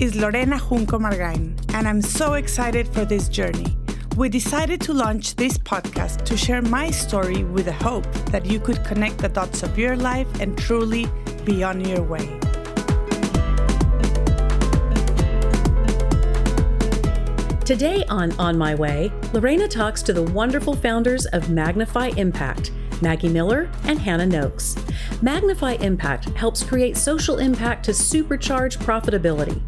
is Lorena Junco Margain, and I'm so excited for this journey. We decided to launch this podcast to share my story with the hope that you could connect the dots of your life and truly be on your way. Today on On My Way, Lorena talks to the wonderful founders of Magnify Impact, Maggie Miller and Hannah Noakes. Magnify Impact helps create social impact to supercharge profitability.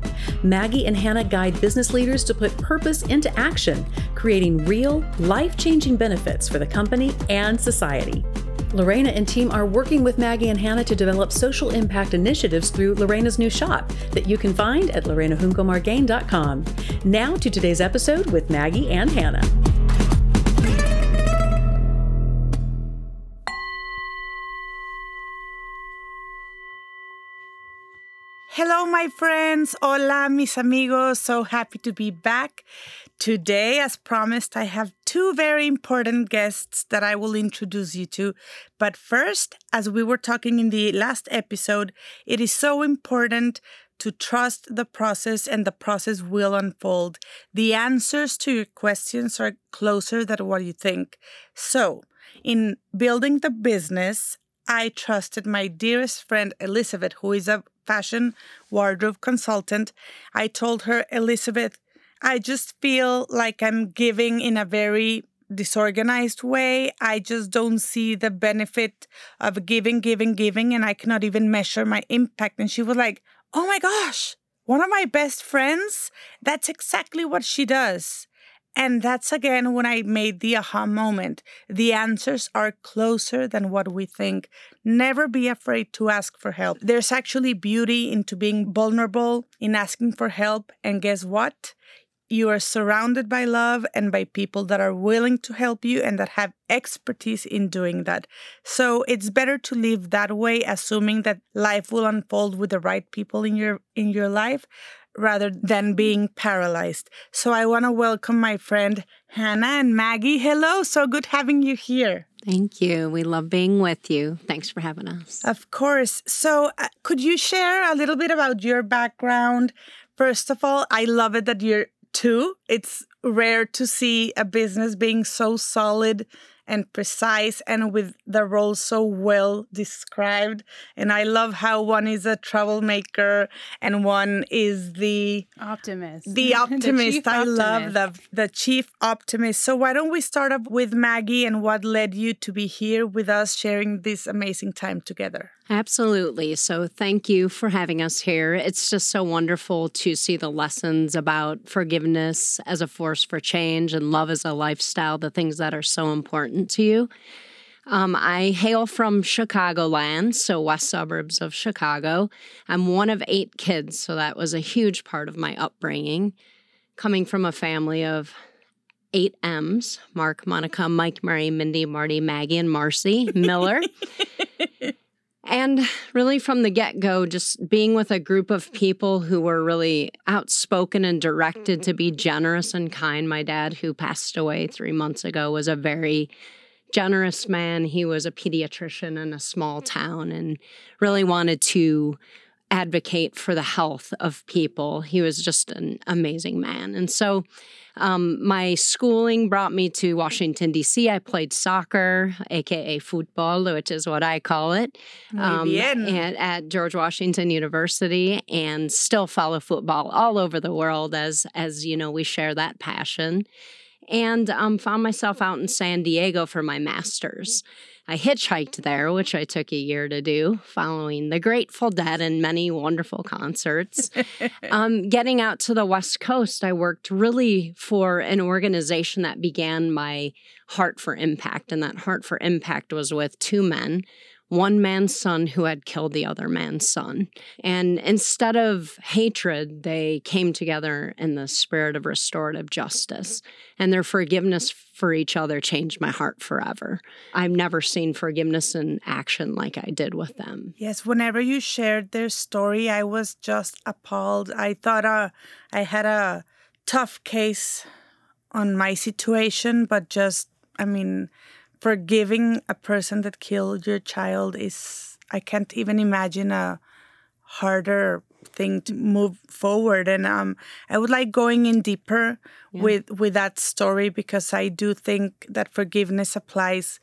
Maggie and Hannah guide business leaders to put purpose into action, creating real, life changing benefits for the company and society. Lorena and team are working with Maggie and Hannah to develop social impact initiatives through Lorena's new shop that you can find at lorenajuncomargain.com. Now to today's episode with Maggie and Hannah. Hello, my friends. Hola, mis amigos. So happy to be back. Today, as promised, I have two very important guests that I will introduce you to. But first, as we were talking in the last episode, it is so important to trust the process and the process will unfold. The answers to your questions are closer than what you think. So, in building the business, I trusted my dearest friend Elizabeth, who is a fashion wardrobe consultant. I told her, Elizabeth, I just feel like I'm giving in a very disorganized way. I just don't see the benefit of giving, giving, giving, and I cannot even measure my impact. And she was like, Oh my gosh, one of my best friends, that's exactly what she does. And that's again when I made the aha moment. The answers are closer than what we think. Never be afraid to ask for help. There's actually beauty into being vulnerable, in asking for help. And guess what? You are surrounded by love and by people that are willing to help you and that have expertise in doing that. So it's better to live that way, assuming that life will unfold with the right people in your in your life rather than being paralyzed. So I want to welcome my friend Hannah and Maggie. Hello, so good having you here. Thank you. We love being with you. Thanks for having us. Of course. So, uh, could you share a little bit about your background? First of all, I love it that you're two. It's rare to see a business being so solid and precise and with the role so well described. And I love how one is a troublemaker and one is the optimist. The optimist. the I optimist. love the the chief optimist. So why don't we start up with Maggie and what led you to be here with us sharing this amazing time together? Absolutely. So, thank you for having us here. It's just so wonderful to see the lessons about forgiveness as a force for change and love as a lifestyle, the things that are so important to you. Um, I hail from Chicagoland, so west suburbs of Chicago. I'm one of eight kids, so that was a huge part of my upbringing. Coming from a family of eight M's Mark, Monica, Mike, Mary, Mindy, Marty, Maggie, and Marcy Miller. And really, from the get go, just being with a group of people who were really outspoken and directed to be generous and kind. My dad, who passed away three months ago, was a very generous man. He was a pediatrician in a small town and really wanted to advocate for the health of people. He was just an amazing man. And so, um, my schooling brought me to Washington, D.C. I played soccer, aka football, which is what I call it, um, at, at George Washington University, and still follow football all over the world as, as you know, we share that passion. And um, found myself out in San Diego for my master's. I hitchhiked there, which I took a year to do, following the Grateful Dead and many wonderful concerts. um, getting out to the West Coast, I worked really for an organization that began my Heart for Impact. And that Heart for Impact was with two men one man's son who had killed the other man's son. And instead of hatred, they came together in the spirit of restorative justice. And their forgiveness for each other changed my heart forever. I've never seen forgiveness in action like I did with them. Yes, whenever you shared their story, I was just appalled. I thought uh, I had a tough case on my situation, but just, I mean, forgiving a person that killed your child is I can't even imagine a harder thing to move forward. And um, I would like going in deeper yeah. with with that story because I do think that forgiveness applies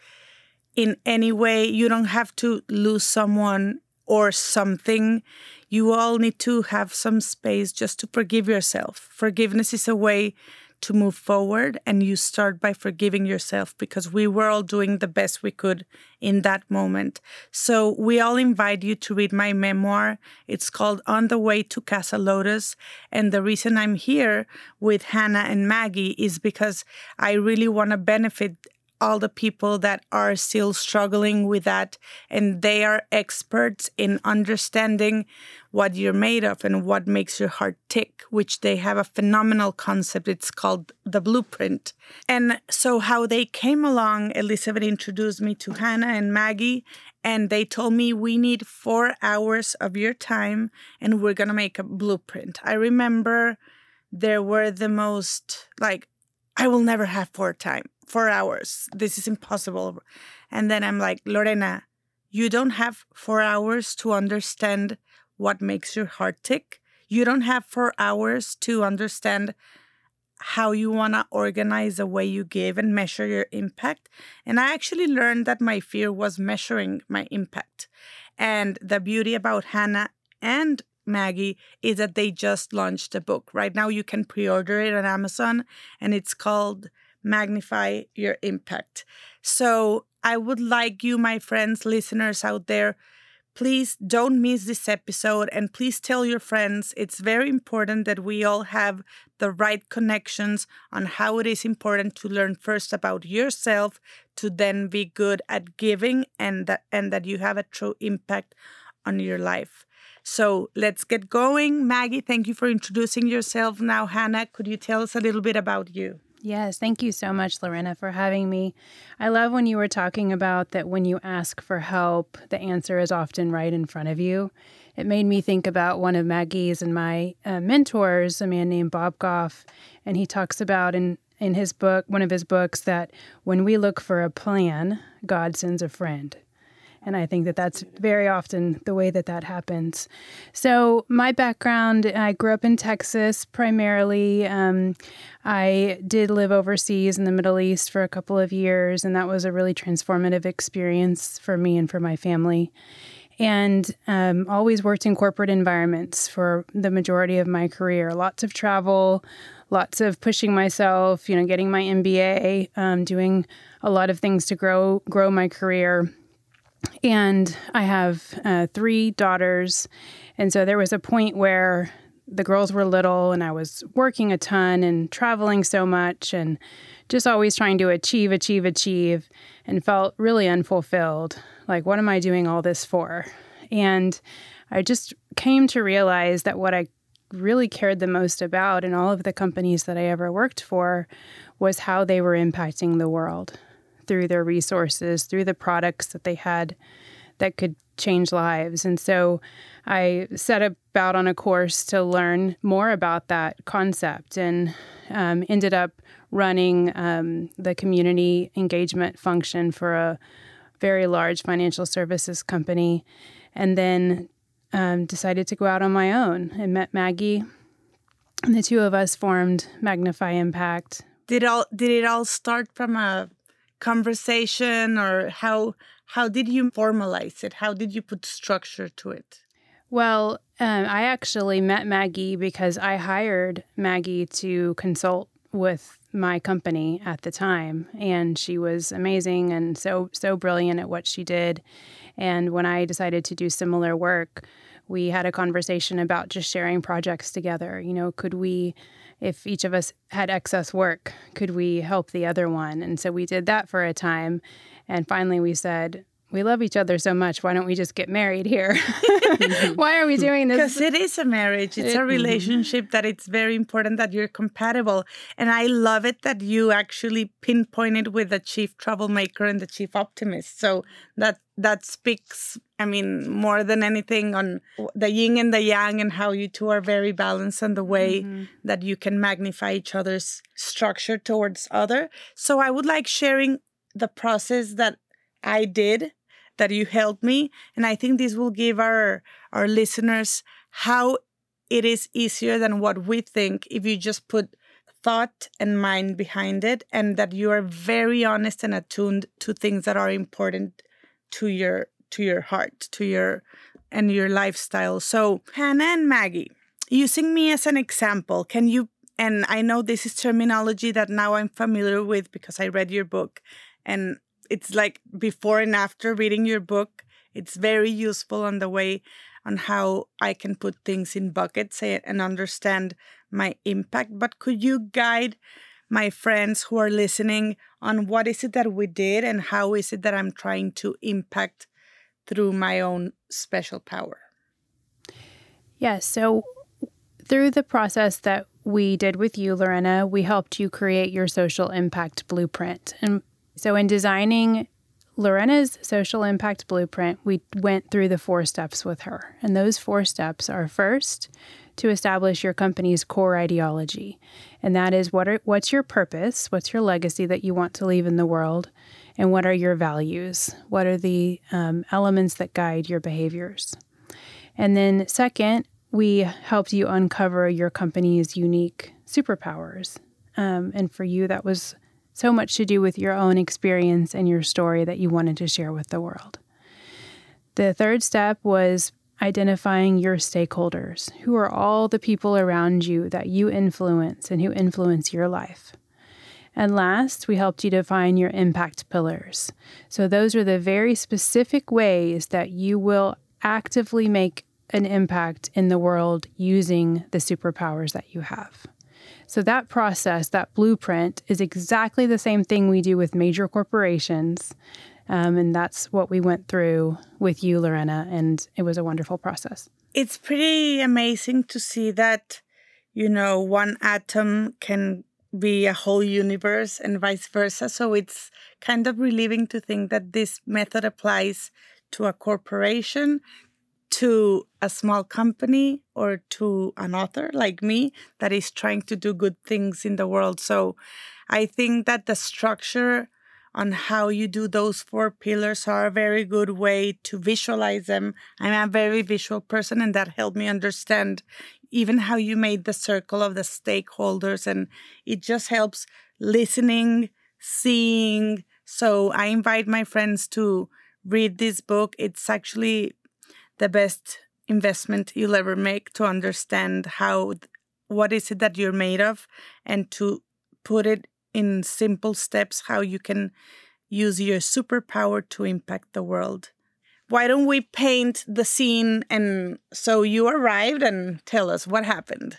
in any way. You don't have to lose someone or something. You all need to have some space just to forgive yourself. Forgiveness is a way to move forward and you start by forgiving yourself because we were all doing the best we could in that moment. So we all invite you to read my memoir. It's called On the Way to Casa Lotus. And the reason I'm here with Hannah and Maggie is because I really want to benefit all the people that are still struggling with that. And they are experts in understanding what you're made of and what makes your heart tick, which they have a phenomenal concept. It's called the blueprint. And so, how they came along, Elizabeth introduced me to Hannah and Maggie, and they told me we need four hours of your time and we're going to make a blueprint. I remember there were the most like, I will never have four time four hours. This is impossible. And then I'm like, Lorena, you don't have four hours to understand what makes your heart tick. You don't have four hours to understand how you want to organize the way you give and measure your impact. And I actually learned that my fear was measuring my impact. And the beauty about Hannah and Maggie is that they just launched a book. Right now, you can pre order it on Amazon, and it's called magnify your impact. So I would like you, my friends, listeners out there, please don't miss this episode and please tell your friends. It's very important that we all have the right connections on how it is important to learn first about yourself to then be good at giving and that and that you have a true impact on your life. So let's get going. Maggie, thank you for introducing yourself. Now, Hannah, could you tell us a little bit about you? Yes, thank you so much, Lorena, for having me. I love when you were talking about that when you ask for help, the answer is often right in front of you. It made me think about one of Maggie's and my uh, mentors, a man named Bob Goff, and he talks about in in his book, one of his books, that when we look for a plan, God sends a friend. And I think that that's very often the way that that happens. So, my background I grew up in Texas primarily. Um, I did live overseas in the Middle East for a couple of years, and that was a really transformative experience for me and for my family. And um, always worked in corporate environments for the majority of my career. Lots of travel, lots of pushing myself, you know, getting my MBA, um, doing a lot of things to grow grow my career and I have uh, three daughters. And so there was a point where the girls were little and I was working a ton and traveling so much and just always trying to achieve, achieve, achieve, and felt really unfulfilled. Like, what am I doing all this for? And I just came to realize that what I really cared the most about in all of the companies that I ever worked for was how they were impacting the world through their resources, through the products that they had that could change lives. And so I set about on a course to learn more about that concept and um, ended up running um, the community engagement function for a very large financial services company. And then um, decided to go out on my own and met Maggie. And the two of us formed Magnify Impact. Did all did it all start from a conversation or how how did you formalize it? How did you put structure to it? Well um, i actually met maggie because i hired maggie to consult with my company at the time and she was amazing and so so brilliant at what she did. And when i decided to do similar work we had a conversation about just sharing projects together. You know could we if each of us had excess work, could we help the other one? And so we did that for a time. And finally, we said, we love each other so much. Why don't we just get married here? Why are we doing this? Because it is a marriage. It's a mm-hmm. relationship that it's very important that you're compatible. And I love it that you actually pinpointed with the chief troublemaker and the chief optimist. So that that speaks, I mean, more than anything on the yin and the yang and how you two are very balanced and the way mm-hmm. that you can magnify each other's structure towards other. So I would like sharing the process that I did that you helped me and i think this will give our our listeners how it is easier than what we think if you just put thought and mind behind it and that you are very honest and attuned to things that are important to your to your heart to your and your lifestyle so hannah and maggie using me as an example can you and i know this is terminology that now i'm familiar with because i read your book and it's like before and after reading your book it's very useful on the way on how I can put things in buckets eh, and understand my impact. But could you guide my friends who are listening on what is it that we did and how is it that I'm trying to impact through my own special power? Yes. Yeah, so through the process that we did with you, Lorena, we helped you create your social impact blueprint. And so in designing Lorena's social impact blueprint, we went through the four steps with her. And those four steps are first, to establish your company's core ideology. And that is what are, what's your purpose? What's your legacy that you want to leave in the world? And what are your values? What are the um, elements that guide your behaviors? And then, second, we helped you uncover your company's unique superpowers. Um, and for you, that was so much to do with your own experience and your story that you wanted to share with the world. The third step was identifying your stakeholders, who are all the people around you that you influence and who influence your life. And last, we helped you define your impact pillars. So, those are the very specific ways that you will actively make an impact in the world using the superpowers that you have. So, that process, that blueprint, is exactly the same thing we do with major corporations. Um, and that's what we went through with you, Lorena. And it was a wonderful process. It's pretty amazing to see that, you know, one atom can be a whole universe and vice versa. So it's kind of relieving to think that this method applies to a corporation, to a small company or to an author like me that is trying to do good things in the world. So I think that the structure on how you do those four pillars are a very good way to visualize them. I'm a very visual person, and that helped me understand even how you made the circle of the stakeholders. And it just helps listening, seeing. So I invite my friends to read this book. It's actually the best investment you'll ever make to understand how what is it that you're made of and to put it in simple steps how you can use your superpower to impact the world. Why don't we paint the scene and so you arrived and tell us what happened?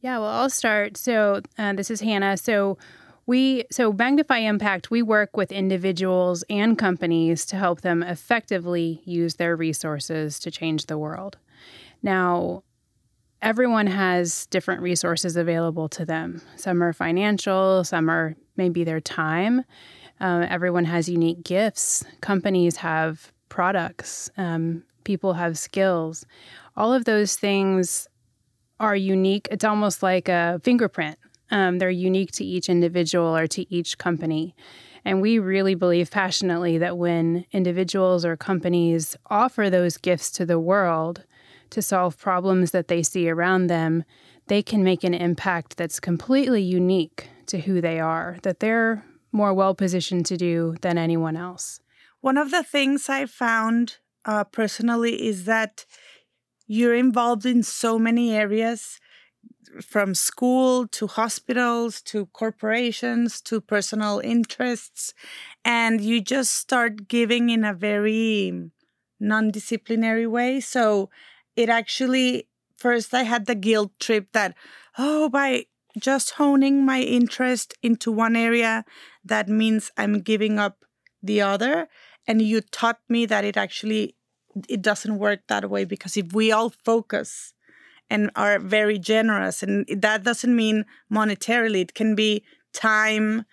Yeah well i'll start. So uh, this is hannah. So we so Magnify Impact, we work with individuals and companies to help them effectively use their resources to change the world. Now, everyone has different resources available to them. Some are financial, some are maybe their time. Um, everyone has unique gifts. Companies have products. Um, people have skills. All of those things are unique. It's almost like a fingerprint um, they're unique to each individual or to each company. And we really believe passionately that when individuals or companies offer those gifts to the world to solve problems that they see around them, they can make an impact that's completely unique to who they are, that they're more well positioned to do than anyone else. One of the things I found uh, personally is that you're involved in so many areas from school to hospitals to corporations to personal interests and you just start giving in a very non-disciplinary way so it actually first i had the guilt trip that oh by just honing my interest into one area that means i'm giving up the other and you taught me that it actually it doesn't work that way because if we all focus and are very generous. And that doesn't mean monetarily, it can be time,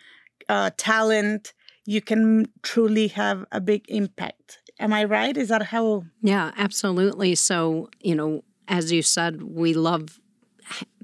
uh, talent. You can truly have a big impact. Am I right? Is that how? Yeah, absolutely. So, you know, as you said, we love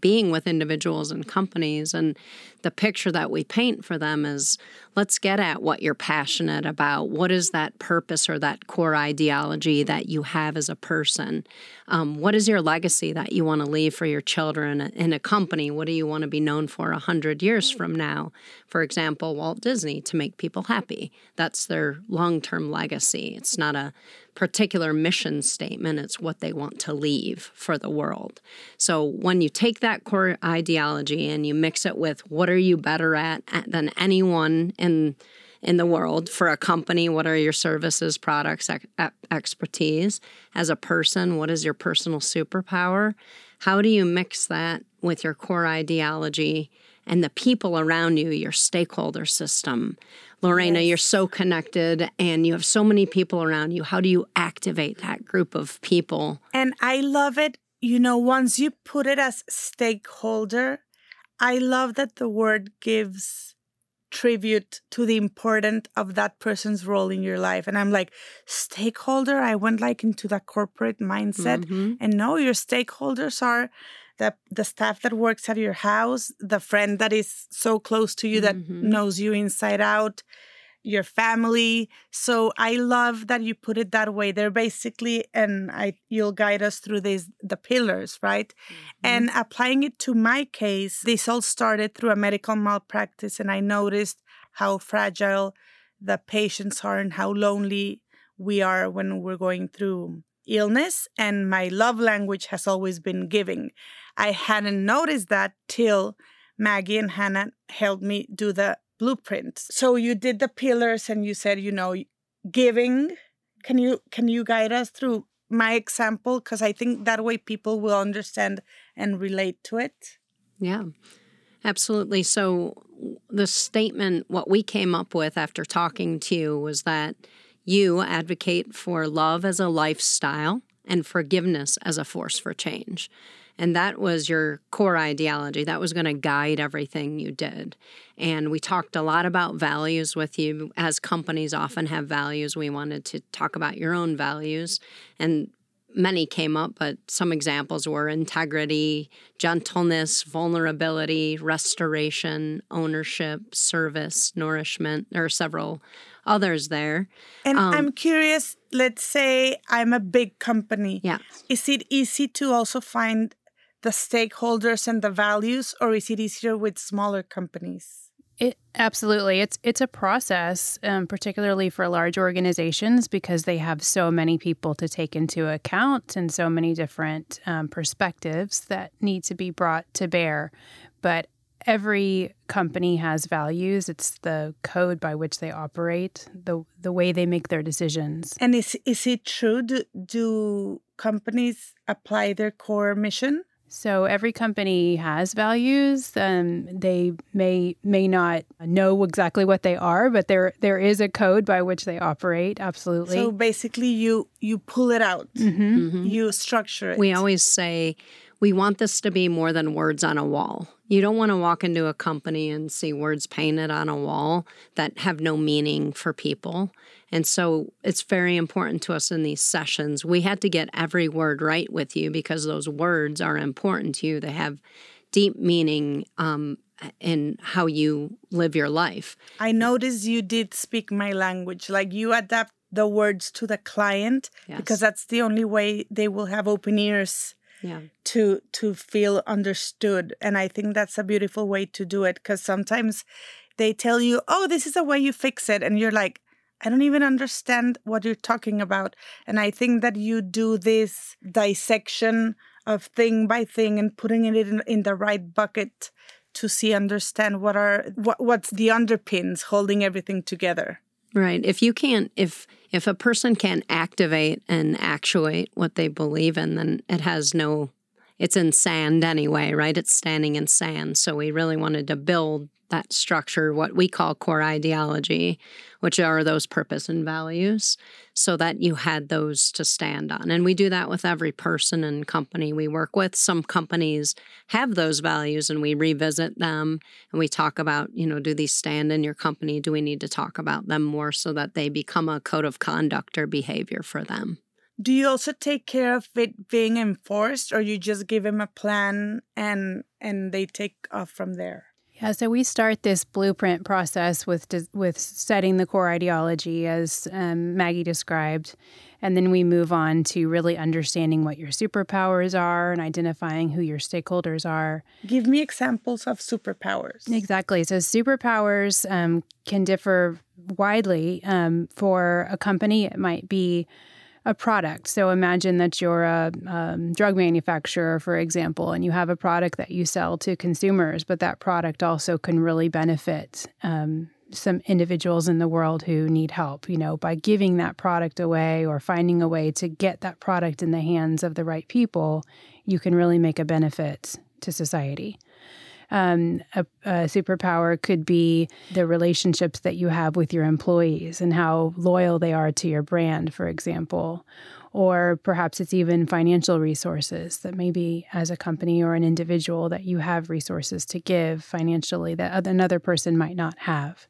being with individuals and companies. And the picture that we paint for them is let's get at what you're passionate about. What is that purpose or that core ideology that you have as a person? Um, what is your legacy that you want to leave for your children in a company? What do you want to be known for a hundred years from now? For example, Walt Disney to make people happy. That's their long term legacy. It's not a particular mission statement, it's what they want to leave for the world. So when you take that core ideology and you mix it with what are you better at than anyone in in the world for a company? What are your services products expertise? As a person what is your personal superpower? How do you mix that with your core ideology and the people around you your stakeholder system lorena yes. you're so connected and you have so many people around you how do you activate that group of people and i love it you know once you put it as stakeholder I love that the word gives tribute to the importance of that person's role in your life. And I'm like, stakeholder, I went like into that corporate mindset. Mm-hmm. And no, your stakeholders are the the staff that works at your house, the friend that is so close to you that mm-hmm. knows you inside out, your family. So I love that you put it that way. They're basically, and I you'll guide us through these the pillars, right? Mm-hmm. And applying it to my case, this all started through a medical malpractice, and I noticed how fragile the patients are and how lonely we are when we're going through illness. And my love language has always been giving. I hadn't noticed that till Maggie and Hannah helped me do the blueprint. So you did the pillars and you said, you know, giving. Can you can you guide us through my example because I think that way people will understand and relate to it? Yeah. Absolutely. So the statement what we came up with after talking to you was that you advocate for love as a lifestyle and forgiveness as a force for change. And that was your core ideology. That was going to guide everything you did. And we talked a lot about values with you. As companies often have values, we wanted to talk about your own values. And many came up, but some examples were integrity, gentleness, vulnerability, restoration, ownership, service, nourishment. There are several others there. And um, I'm curious, let's say I'm a big company. Yeah. Is it easy to also find the stakeholders and the values, or is it easier with smaller companies? It absolutely. It's it's a process, um, particularly for large organizations, because they have so many people to take into account and so many different um, perspectives that need to be brought to bear. But every company has values. It's the code by which they operate, the the way they make their decisions. And is is it true? Do, do companies apply their core mission? So every company has values. Um, they may may not know exactly what they are, but there there is a code by which they operate. Absolutely. So basically, you you pull it out. Mm-hmm. Mm-hmm. You structure it. We always say we want this to be more than words on a wall. You don't want to walk into a company and see words painted on a wall that have no meaning for people. And so it's very important to us in these sessions. We had to get every word right with you because those words are important to you. They have deep meaning um, in how you live your life. I noticed you did speak my language, like you adapt the words to the client yes. because that's the only way they will have open ears yeah. to to feel understood and i think that's a beautiful way to do it because sometimes they tell you oh this is a way you fix it and you're like I don't even understand what you're talking about. And I think that you do this dissection of thing by thing and putting it in, in the right bucket to see understand what are what what's the underpins holding everything together. Right. If you can't if if a person can't activate and actuate what they believe in, then it has no it's in sand anyway, right? It's standing in sand. So we really wanted to build that structure, what we call core ideology, which are those purpose and values, so that you had those to stand on. And we do that with every person and company we work with. Some companies have those values and we revisit them and we talk about, you know, do these stand in your company? Do we need to talk about them more so that they become a code of conduct or behavior for them? Do you also take care of it being enforced or you just give them a plan and and they take off from there yeah, so we start this blueprint process with with setting the core ideology, as um, Maggie described, and then we move on to really understanding what your superpowers are and identifying who your stakeholders are. Give me examples of superpowers. Exactly. So superpowers um, can differ widely. Um, for a company, it might be a product. So imagine that you're a um, drug manufacturer, for example, and you have a product that you sell to consumers, but that product also can really benefit um, some individuals in the world who need help. You know, by giving that product away or finding a way to get that product in the hands of the right people, you can really make a benefit to society. Um, a, a, superpower could be the relationships that you have with your employees and how loyal they are to your brand, for example. Or perhaps it's even financial resources that maybe as a company or an individual that you have resources to give financially that another person might not have.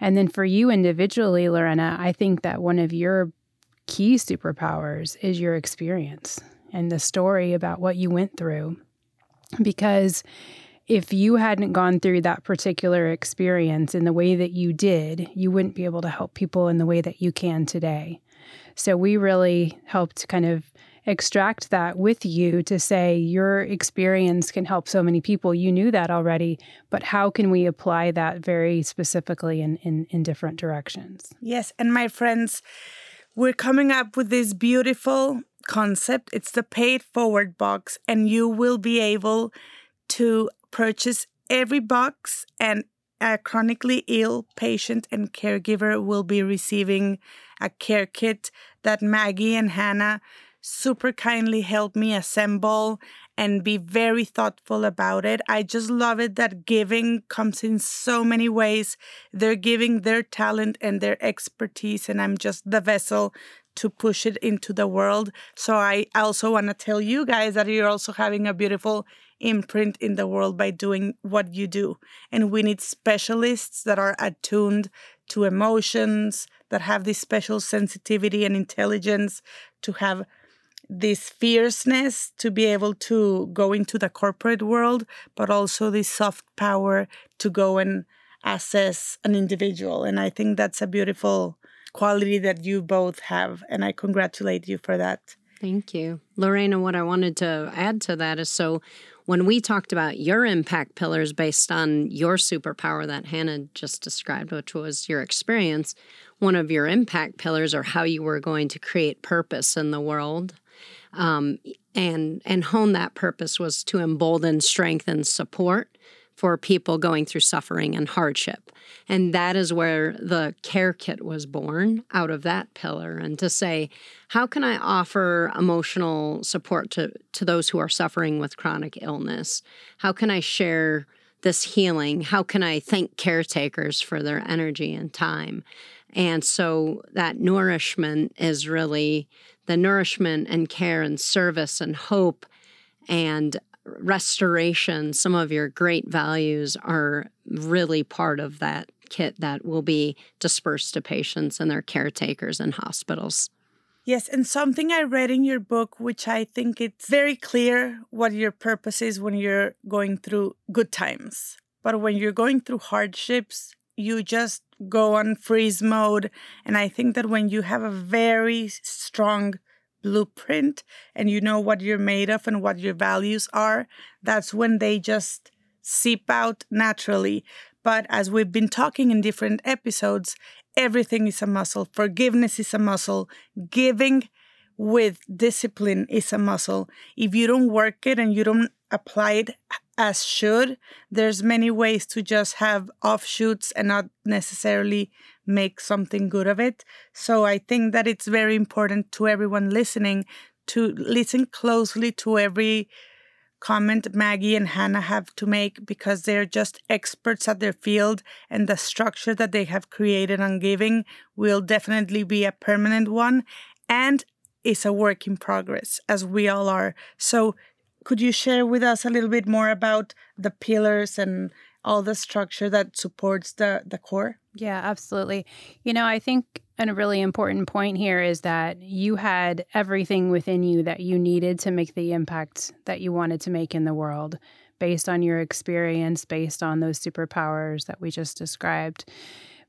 And then for you individually, Lorena, I think that one of your key superpowers is your experience and the story about what you went through. Because if you hadn't gone through that particular experience in the way that you did, you wouldn't be able to help people in the way that you can today. So we really helped kind of extract that with you to say your experience can help so many people. You knew that already, but how can we apply that very specifically in, in, in different directions? Yes. And my friends, we're coming up with this beautiful concept. It's the paid forward box, and you will be able to purchase every box and a chronically ill patient and caregiver will be receiving a care kit that Maggie and Hannah super kindly helped me assemble and be very thoughtful about it. I just love it that giving comes in so many ways. They're giving their talent and their expertise, and I'm just the vessel to push it into the world. So I also want to tell you guys that you're also having a beautiful imprint in the world by doing what you do. And we need specialists that are attuned to emotions, that have this special sensitivity and intelligence, to have this fierceness to be able to go into the corporate world, but also this soft power to go and assess an individual. And I think that's a beautiful quality that you both have. And I congratulate you for that. Thank you. Lorena, what I wanted to add to that is so when we talked about your impact pillars based on your superpower that Hannah just described, which was your experience, one of your impact pillars or how you were going to create purpose in the world. Um, and and hone that purpose was to embolden, strengthen, and support for people going through suffering and hardship. And that is where the care kit was born out of that pillar. And to say, how can I offer emotional support to, to those who are suffering with chronic illness? How can I share this healing? How can I thank caretakers for their energy and time? And so that nourishment is really the nourishment and care and service and hope and restoration, some of your great values are really part of that kit that will be dispersed to patients and their caretakers in hospitals. Yes, and something I read in your book, which I think it's very clear what your purpose is when you're going through good times. But when you're going through hardships, you just go on freeze mode. And I think that when you have a very strong blueprint and you know what you're made of and what your values are, that's when they just seep out naturally. But as we've been talking in different episodes, everything is a muscle. Forgiveness is a muscle. Giving with discipline is a muscle. If you don't work it and you don't apply it as should, there's many ways to just have offshoots and not necessarily make something good of it. So I think that it's very important to everyone listening to listen closely to every comment Maggie and Hannah have to make because they're just experts at their field and the structure that they have created on giving will definitely be a permanent one and is a work in progress as we all are. So could you share with us a little bit more about the pillars and all the structure that supports the, the core? Yeah, absolutely. You know, I think a really important point here is that you had everything within you that you needed to make the impact that you wanted to make in the world based on your experience, based on those superpowers that we just described.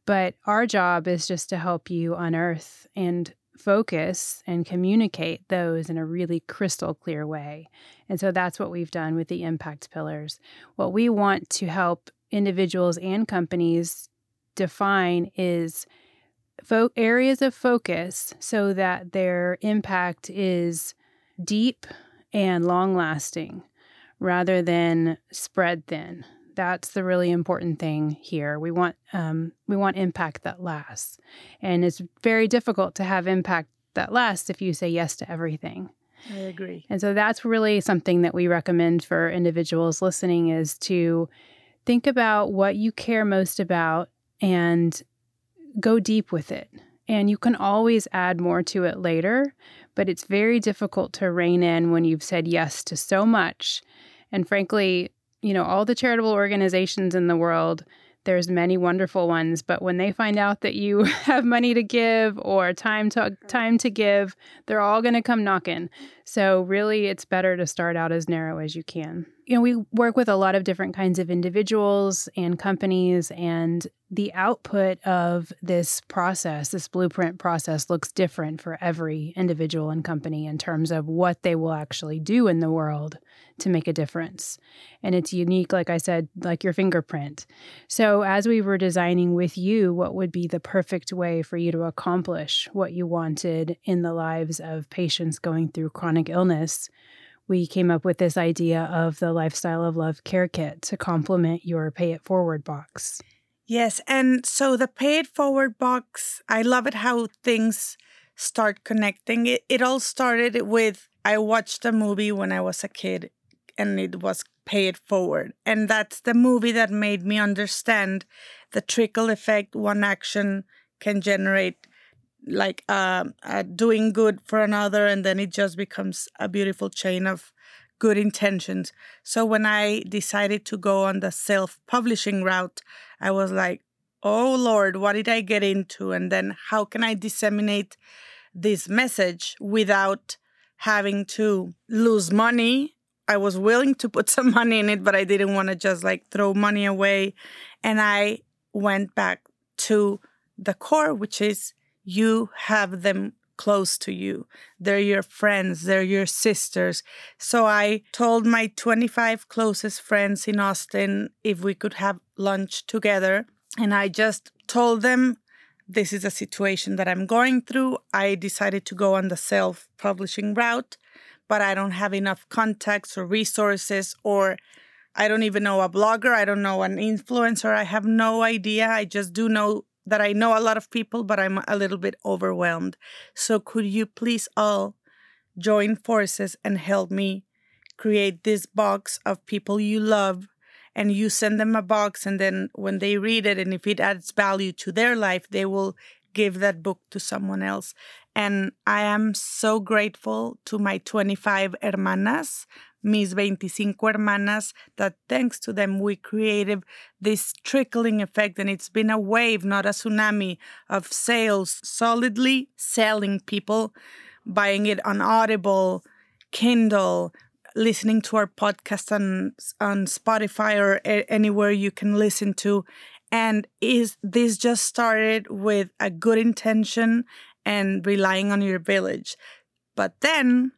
But our job is just to help you unearth and focus and communicate those in a really crystal clear way. And so that's what we've done with the impact pillars. What we want to help individuals and companies define is fo- areas of focus so that their impact is deep and long lasting rather than spread thin. That's the really important thing here. We want um, we want impact that lasts, and it's very difficult to have impact that lasts if you say yes to everything. I agree. And so that's really something that we recommend for individuals listening is to think about what you care most about and go deep with it. And you can always add more to it later, but it's very difficult to rein in when you've said yes to so much. And frankly, you know, all the charitable organizations in the world there's many wonderful ones, but when they find out that you have money to give or time to time to give, they're all going to come knocking. So really it's better to start out as narrow as you can. You know, we work with a lot of different kinds of individuals and companies and the output of this process, this blueprint process looks different for every individual and company in terms of what they will actually do in the world to make a difference. And it's unique, like I said, like your fingerprint. So, as we were designing with you, what would be the perfect way for you to accomplish what you wanted in the lives of patients going through chronic illness? We came up with this idea of the Lifestyle of Love Care Kit to complement your Pay It Forward box. Yes. And so the Pay It Forward box, I love it how things start connecting. It, it all started with I watched a movie when I was a kid and it was Pay It Forward. And that's the movie that made me understand the trickle effect one action can generate like uh, uh, doing good for another and then it just becomes a beautiful chain of good intentions. So when i decided to go on the self-publishing route i was like oh lord what did i get into? And then how can i disseminate this message without having to lose money? I was willing to put some money in it, but I didn't want to just like throw money away. And I went back to the core, which is you have them close to you. They're your friends, they're your sisters. So I told my 25 closest friends in Austin if we could have lunch together. And I just told them this is a situation that I'm going through. I decided to go on the self publishing route but I don't have enough contacts or resources, or I don't even know a blogger, I don't know an influencer, I have no idea. I just do know that I know a lot of people, but I'm a little bit overwhelmed. So, could you please all join forces and help me create this box of people you love? And you send them a box, and then when they read it, and if it adds value to their life, they will give that book to someone else. And I am so grateful to my 25 hermanas, mis 25 hermanas, that thanks to them, we created this trickling effect. And it's been a wave, not a tsunami, of sales, solidly selling people, buying it on Audible, Kindle, listening to our podcast on, on Spotify or a- anywhere you can listen to. And is this just started with a good intention and relying on your village. But then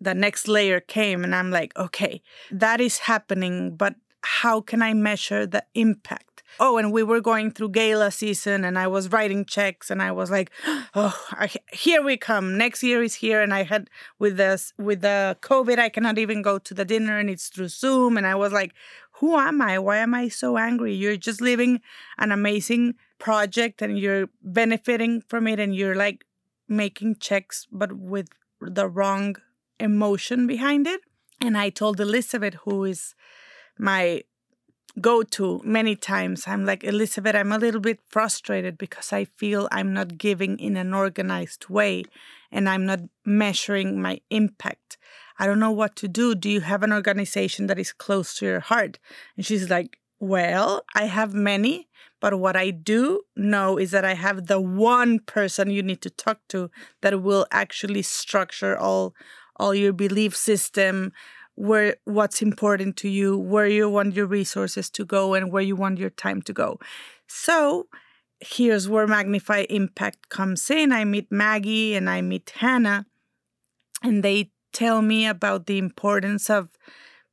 the next layer came, and I'm like, okay, that is happening, but how can I measure the impact? Oh, and we were going through gala season, and I was writing checks, and I was like, "Oh, I, here we come! Next year is here." And I had with this with the COVID, I cannot even go to the dinner, and it's through Zoom. And I was like, "Who am I? Why am I so angry? You're just living an amazing project, and you're benefiting from it, and you're like making checks, but with the wrong emotion behind it. And I told Elizabeth, who is my go to many times, I'm like, Elizabeth, I'm a little bit frustrated because I feel I'm not giving in an organized way and I'm not measuring my impact. I don't know what to do. Do you have an organization that is close to your heart? And she's like, Well, I have many, But what I do know is that I have the one person you need to talk to that will actually structure all all your belief system, where what's important to you, where you want your resources to go and where you want your time to go. So, here's where Magnify Impact comes in. I meet Maggie and I meet Hannah and they tell me about the importance of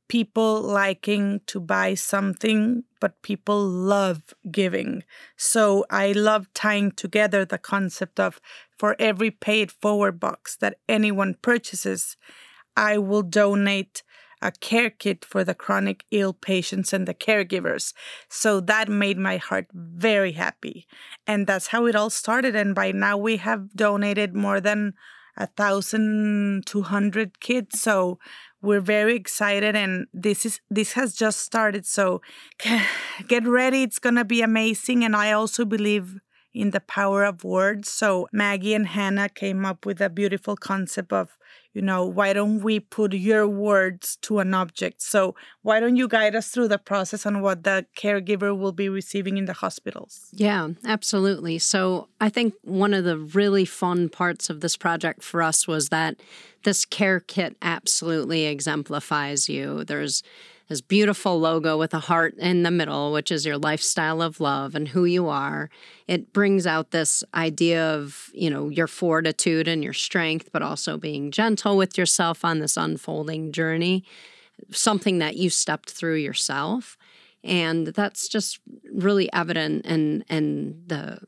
people liking to buy something, but people love giving. So I love tying together the concept of for every paid forward box that anyone purchases, I will donate a care kit for the chronic ill patients and the caregivers. So that made my heart very happy. And that's how it all started. And by now we have donated more than a thousand two hundred kids. So we're very excited and this is this has just started so get ready it's going to be amazing and i also believe in the power of words. So maggie and hannah came up with a beautiful concept of you know why don't we put your words to an object? So why don't you guide us through the process on what the caregiver will be receiving in the hospitals? Yeah absolutely. So i think one of the really fun parts of this project for us was that this care kit absolutely exemplifies you. There's this beautiful logo with a heart in the middle, which is your lifestyle of love and who you are. It brings out this idea of, you know, your fortitude and your strength, but also being gentle with yourself on this unfolding journey, something that you stepped through yourself. And that's just really evident in, in the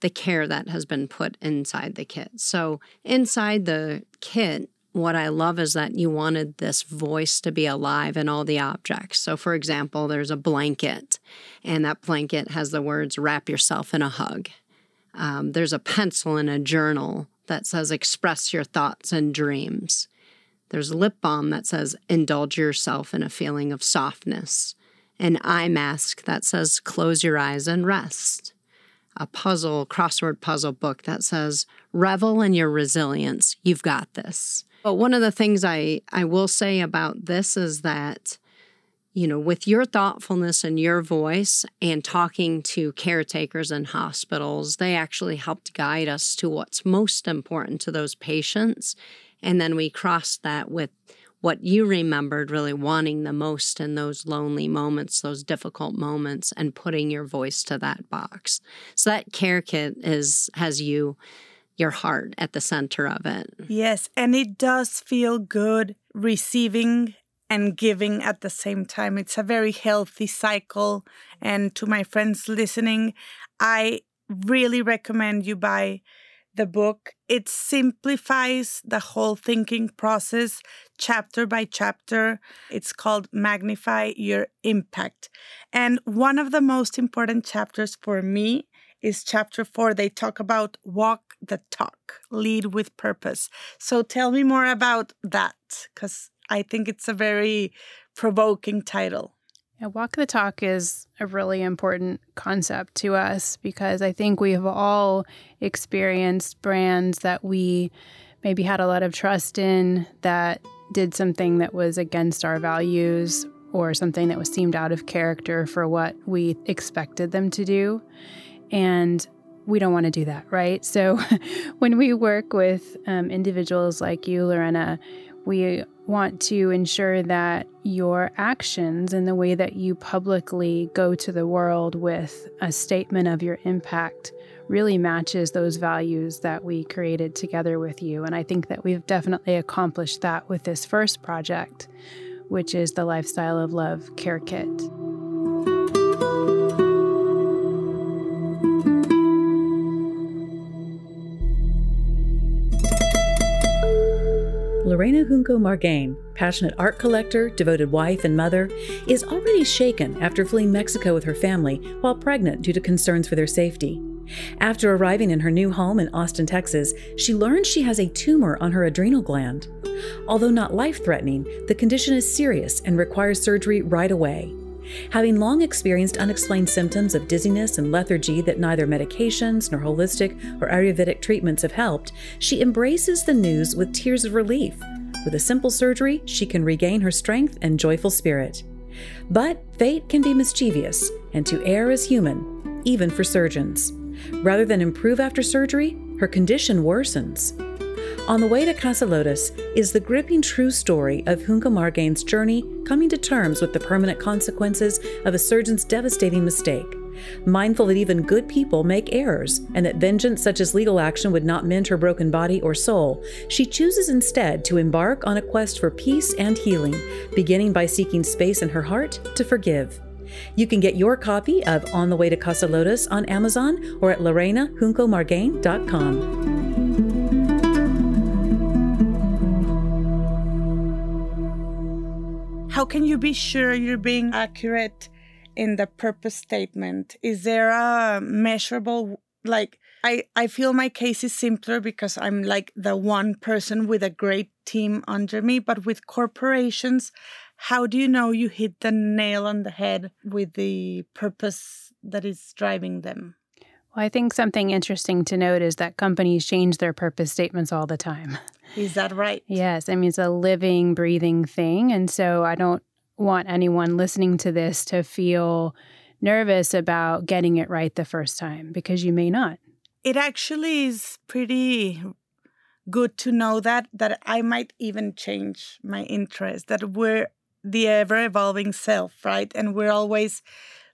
the care that has been put inside the kit. So, inside the kit, what I love is that you wanted this voice to be alive in all the objects. So, for example, there's a blanket, and that blanket has the words wrap yourself in a hug. Um, there's a pencil in a journal that says express your thoughts and dreams. There's lip balm that says indulge yourself in a feeling of softness. An eye mask that says close your eyes and rest a puzzle, crossword puzzle book that says, Revel in your resilience. You've got this. But one of the things I, I will say about this is that, you know, with your thoughtfulness and your voice and talking to caretakers and hospitals, they actually helped guide us to what's most important to those patients. And then we crossed that with what you remembered really wanting the most in those lonely moments, those difficult moments, and putting your voice to that box. So that care kit is has you your heart at the center of it. Yes, and it does feel good receiving and giving at the same time. It's a very healthy cycle. And to my friends listening, I really recommend you buy the book. It simplifies the whole thinking process chapter by chapter. It's called Magnify Your Impact. And one of the most important chapters for me is chapter four. They talk about walk the talk, lead with purpose. So tell me more about that, because I think it's a very provoking title. Yeah, walk the talk is a really important concept to us because I think we have all experienced brands that we maybe had a lot of trust in that did something that was against our values or something that was seemed out of character for what we expected them to do. And we don't want to do that, right? So when we work with um, individuals like you, Lorena, we want to ensure that your actions and the way that you publicly go to the world with a statement of your impact really matches those values that we created together with you. And I think that we've definitely accomplished that with this first project, which is the Lifestyle of Love Care Kit. Lorena Junco Margain, passionate art collector, devoted wife, and mother, is already shaken after fleeing Mexico with her family while pregnant due to concerns for their safety. After arriving in her new home in Austin, Texas, she learns she has a tumor on her adrenal gland. Although not life threatening, the condition is serious and requires surgery right away. Having long experienced unexplained symptoms of dizziness and lethargy that neither medications nor holistic or Ayurvedic treatments have helped, she embraces the news with tears of relief. With a simple surgery, she can regain her strength and joyful spirit. But fate can be mischievous, and to err is human. even for surgeons. Rather than improve after surgery, her condition worsens. On the Way to Casa Lotus is the gripping true story of Junco Margain's journey coming to terms with the permanent consequences of a surgeon's devastating mistake. Mindful that even good people make errors and that vengeance such as legal action would not mend her broken body or soul, she chooses instead to embark on a quest for peace and healing, beginning by seeking space in her heart to forgive. You can get your copy of On the Way to Casa Lotus on Amazon or at lorenajuncomargain.com. How can you be sure you're being accurate in the purpose statement? Is there a measurable like I, I feel my case is simpler because I'm like the one person with a great team under me. But with corporations, how do you know you hit the nail on the head with the purpose that is driving them? Well, I think something interesting to note is that companies change their purpose statements all the time. Is that right? Yes. I mean, it's a living, breathing thing. And so I don't want anyone listening to this to feel nervous about getting it right the first time because you may not. It actually is pretty good to know that that I might even change my interest that we're the ever evolving self, right? And we're always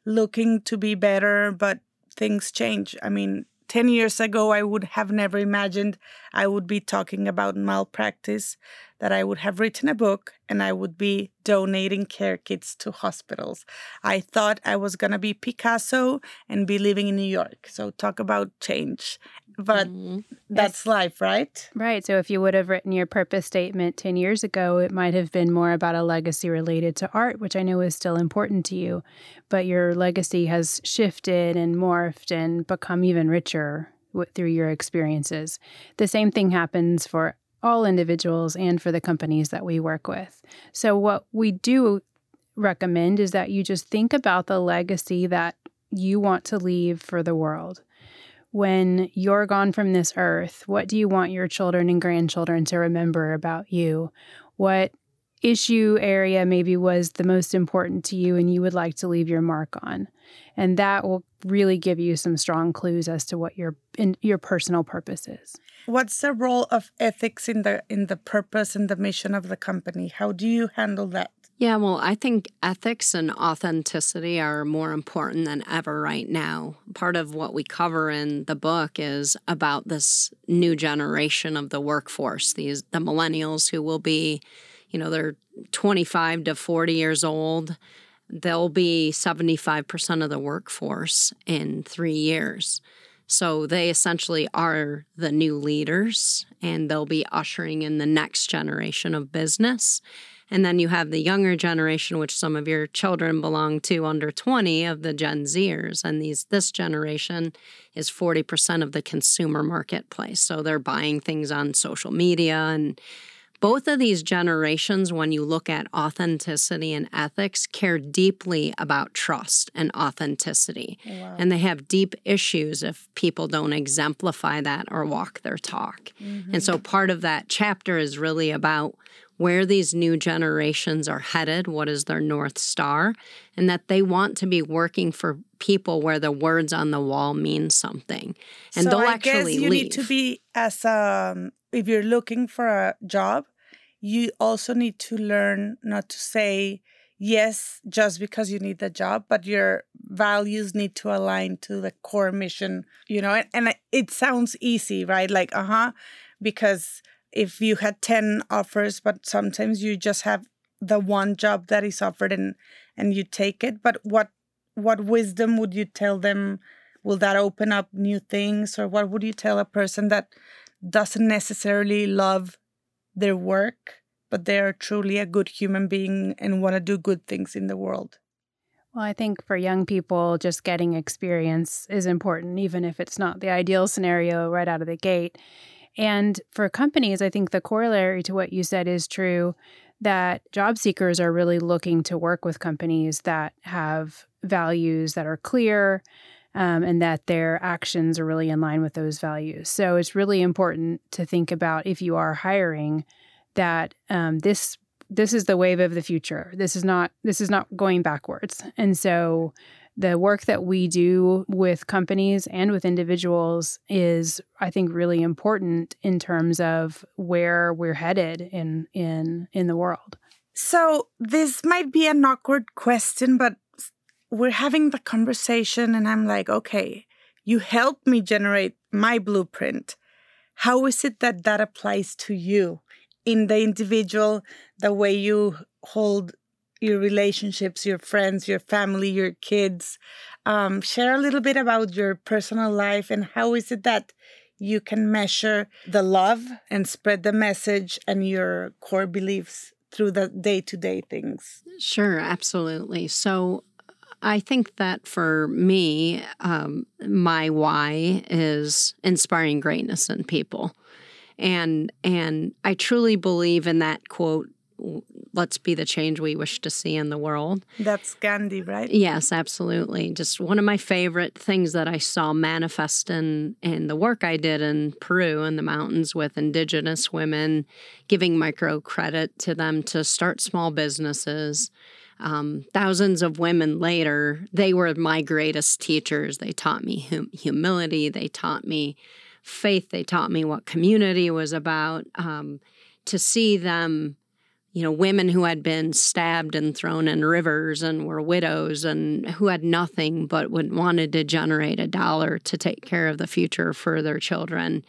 looking to be better, but things change. I mean, 10 years ago, I would have never imagined I would be talking about malpractice, that I would have written a book and I would be donating care kits to hospitals. I thought I was going to be Picasso and be living in New York. So, talk about change. But mm-hmm. that's yes. life, right? Right. So, if you would have written your purpose statement 10 years ago, it might have been more about a legacy related to art, which I know is still important to you. But your legacy has shifted and morphed and become even richer through your experiences. The same thing happens for all individuals and for the companies that we work with. So, what we do recommend is that you just think about the legacy that you want to leave for the world. When you're gone from this earth, what do you want your children and grandchildren to remember about you? What issue area maybe was the most important to you and you would like to leave your mark on? And that will really give you some strong clues as to what your in, your personal purpose is. What's the role of ethics in the in the purpose and the mission of the company? How do you handle that? Yeah, well, I think ethics and authenticity are more important than ever right now. Part of what we cover in the book is about this new generation of the workforce, these the millennials who will be, you know, they're 25 to 40 years old they'll be 75% of the workforce in three years. So they essentially are the new leaders and they'll be ushering in the next generation of business. And then you have the younger generation, which some of your children belong to under 20 of the Gen Zers. And these this generation is 40% of the consumer marketplace. So they're buying things on social media and both of these generations, when you look at authenticity and ethics, care deeply about trust and authenticity. Wow. And they have deep issues if people don't exemplify that or walk their talk. Mm-hmm. And so part of that chapter is really about where these new generations are headed, what is their North Star, and that they want to be working for people where the words on the wall mean something. And so they'll I actually guess you leave. need to be as um if you're looking for a job, you also need to learn not to say yes just because you need the job, but your values need to align to the core mission, you know, and, and it sounds easy, right? Like, uh huh, because if you had 10 offers, but sometimes you just have the one job that is offered and and you take it but what what wisdom would you tell them will that open up new things or what would you tell a person that doesn't necessarily love their work, but they're truly a good human being and want to do good things in the world. Well, I think for young people, just getting experience is important, even if it's not the ideal scenario right out of the gate. And for companies, I think the corollary to what you said is true that job seekers are really looking to work with companies that have values that are clear, um, and that their actions are really in line with those values. So it's really important to think about if you are hiring that um, this this is the wave of the future. This is not this is not going backwards. And so the work that we do with companies and with individuals is i think really important in terms of where we're headed in in in the world. So this might be an awkward question but we're having the conversation and i'm like okay you helped me generate my blueprint. How is it that that applies to you in the individual the way you hold your relationships, your friends, your family, your kids. Um, share a little bit about your personal life and how is it that you can measure the love and spread the message and your core beliefs through the day to day things. Sure, absolutely. So I think that for me, um, my why is inspiring greatness in people. And and I truly believe in that quote let's be the change we wish to see in the world. That's Gandhi, right? Yes, absolutely. Just one of my favorite things that I saw manifest in in the work I did in Peru in the mountains with indigenous women, giving microcredit to them to start small businesses. Um, thousands of women later, they were my greatest teachers. They taught me hum- humility. They taught me faith. They taught me what community was about. Um, to see them you know, women who had been stabbed and thrown in rivers and were widows and who had nothing but would wanted to generate a dollar to take care of the future for their children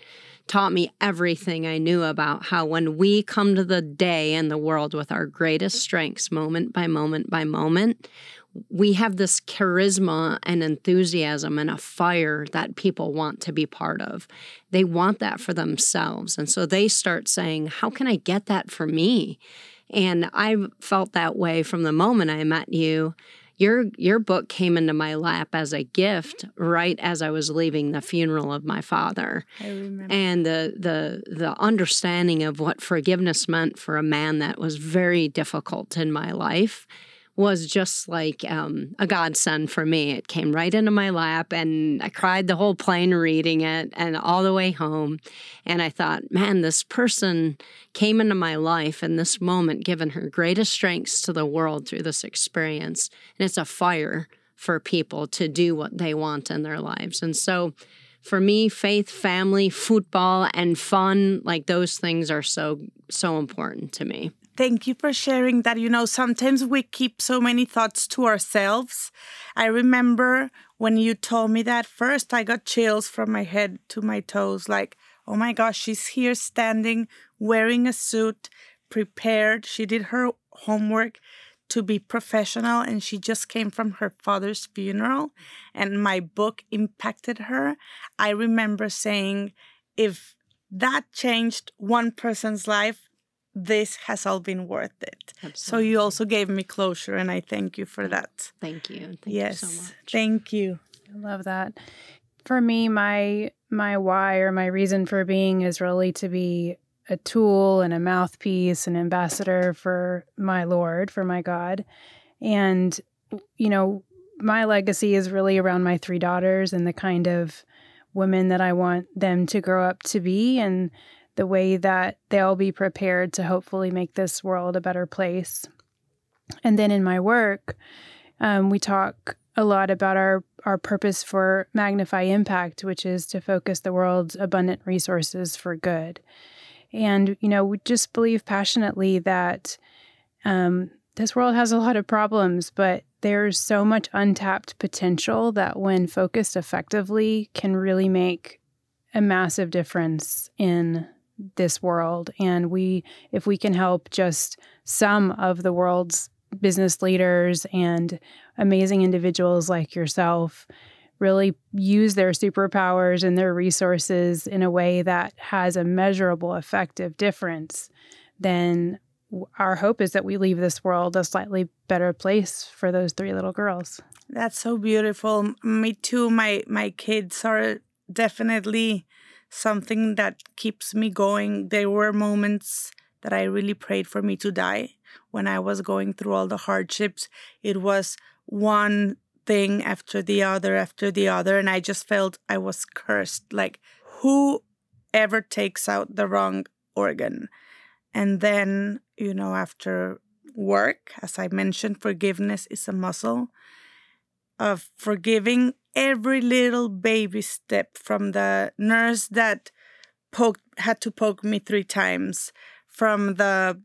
taught me everything I knew about how when we come to the day in the world with our greatest strengths, moment by moment by moment, we have this charisma and enthusiasm and a fire that people want to be part of. They want that for themselves. And so they start saying, How can I get that for me? And I felt that way from the moment I met you. Your your book came into my lap as a gift right as I was leaving the funeral of my father. I remember. And the the the understanding of what forgiveness meant for a man that was very difficult in my life was just like um, a godsend for me. It came right into my lap, and I cried the whole plane reading it and all the way home. And I thought, man, this person came into my life in this moment, given her greatest strengths to the world through this experience. And it's a fire for people to do what they want in their lives. And so, for me, faith, family, football, and fun, like those things are so, so important to me. Thank you for sharing that. You know, sometimes we keep so many thoughts to ourselves. I remember when you told me that first, I got chills from my head to my toes like, oh my gosh, she's here standing, wearing a suit, prepared. She did her homework to be professional and she just came from her father's funeral and my book impacted her. I remember saying, if that changed one person's life, this has all been worth it. Absolutely. So you also gave me closure, and I thank you for that. Thank you. Thank yes, you so much. Thank you. I love that. For me, my my why or my reason for being is really to be a tool and a mouthpiece, an ambassador for my Lord, for my God. And you know, my legacy is really around my three daughters and the kind of women that I want them to grow up to be and the way that they'll be prepared to hopefully make this world a better place. And then in my work, um, we talk a lot about our, our purpose for Magnify Impact, which is to focus the world's abundant resources for good. And, you know, we just believe passionately that um, this world has a lot of problems, but there's so much untapped potential that when focused effectively can really make a massive difference in this world and we if we can help just some of the world's business leaders and amazing individuals like yourself really use their superpowers and their resources in a way that has a measurable effective difference then our hope is that we leave this world a slightly better place for those three little girls. That's so beautiful. Me too. My my kids are definitely something that keeps me going. There were moments that I really prayed for me to die when I was going through all the hardships. It was one thing after the other after the other, and I just felt I was cursed. Like, who ever takes out the wrong organ? And then, you know, after work, as I mentioned, forgiveness is a muscle. of forgiving every little baby step from the nurse that poked had to poke me three times from the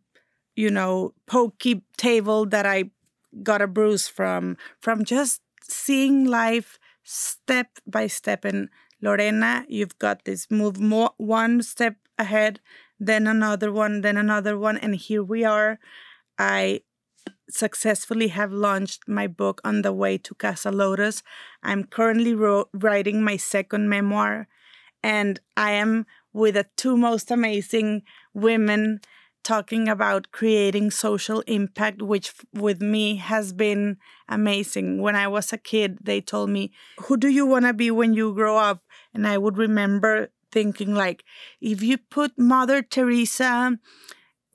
you know pokey table that i got a bruise from from just seeing life step by step. And lorena you've got this move more one step ahead then another one then another one and here we are. I successfully have launched my book on the way to Casa Lotus. I'm currently ro- writing my second memoir, and I am with the two most amazing women talking about creating social impact, which with me has been amazing. When I was a kid, they told me, Who do you want to be when you grow up? And I would remember thinking, like, if you put Mother Teresa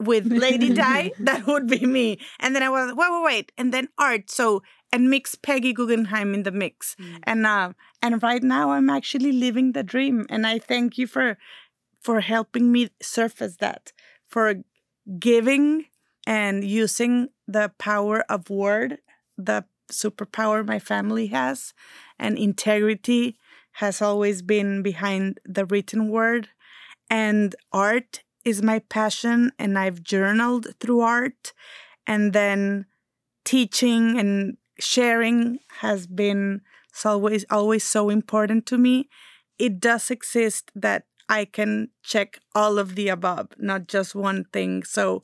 with Lady Di, that would be me. And then I was wait, wait, wait, and then art. So and mix Peggy Guggenheim in the mix. Mm. And uh, and right now I'm actually living the dream. And I thank you for for helping me surface that, for giving and using the power of word, the superpower my family has, and integrity has always been behind the written word. And art is my passion and I've journaled through art and then teaching and sharing has been always always so important to me. It does exist that I can check all of the above, not just one thing. So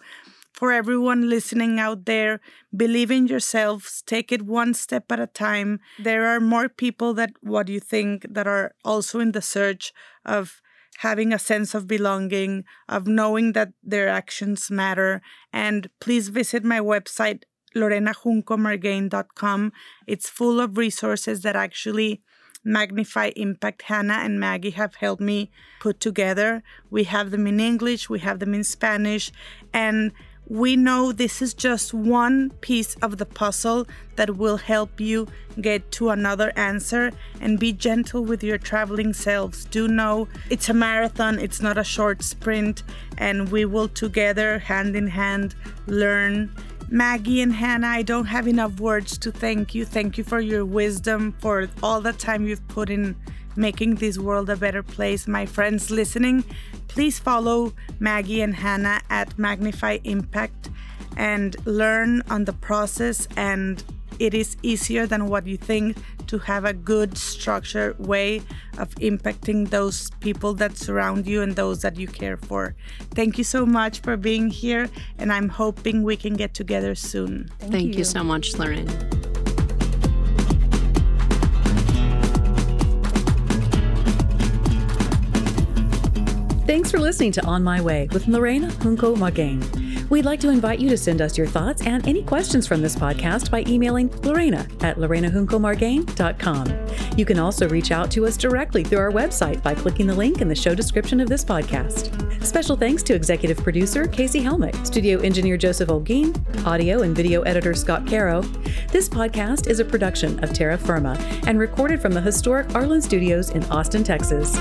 for everyone listening out there, believe in yourselves, take it one step at a time. There are more people that what you think that are also in the search of having a sense of belonging, of knowing that their actions matter. And please visit my website, lorenajuncomargain.com. It's full of resources that actually magnify impact hannah and maggie have helped me put together we have them in english we have them in spanish and we know this is just one piece of the puzzle that will help you get to another answer and be gentle with your traveling selves. Do know it's a marathon, it's not a short sprint, and we will together, hand in hand, learn. Maggie and Hannah, I don't have enough words to thank you. Thank you for your wisdom, for all the time you've put in making this world a better place. My friends listening, please follow Maggie and Hannah at Magnify Impact and learn on the process. And it is easier than what you think to have a good structured way of impacting those people that surround you and those that you care for. Thank you so much for being here, and I'm hoping we can get together soon. Thank, Thank you. you so much, Lorraine. Thanks for listening to On My Way with Lorena Junco Margain. We'd like to invite you to send us your thoughts and any questions from this podcast by emailing Lorena at lorenajuncomargain.com. You can also reach out to us directly through our website by clicking the link in the show description of this podcast. Special thanks to executive producer Casey Helmick, studio engineer Joseph Olguin, audio and video editor Scott Caro. This podcast is a production of Terra Firma and recorded from the historic Arlyn Studios in Austin, Texas.